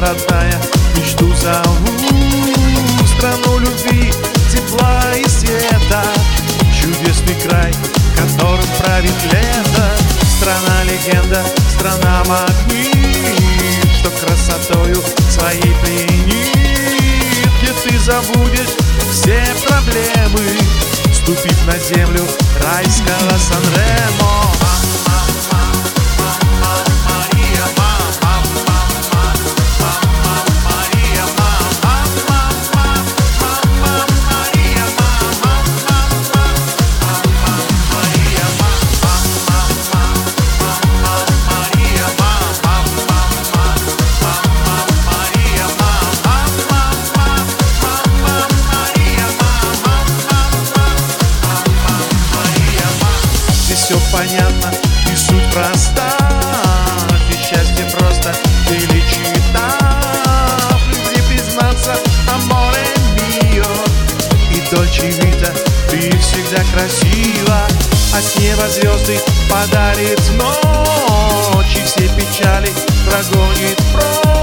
родная, мечту зову. Страну любви, тепла и света Чудесный край, которым правит лето. Страна легенда, страна магнит Что красотою своей пленит. Где ты забудешь все проблемы Ступив на землю райского Сан-Ремо дольче вита, ты всегда красива А с неба звезды подарит ночь И все печали прогонит прочь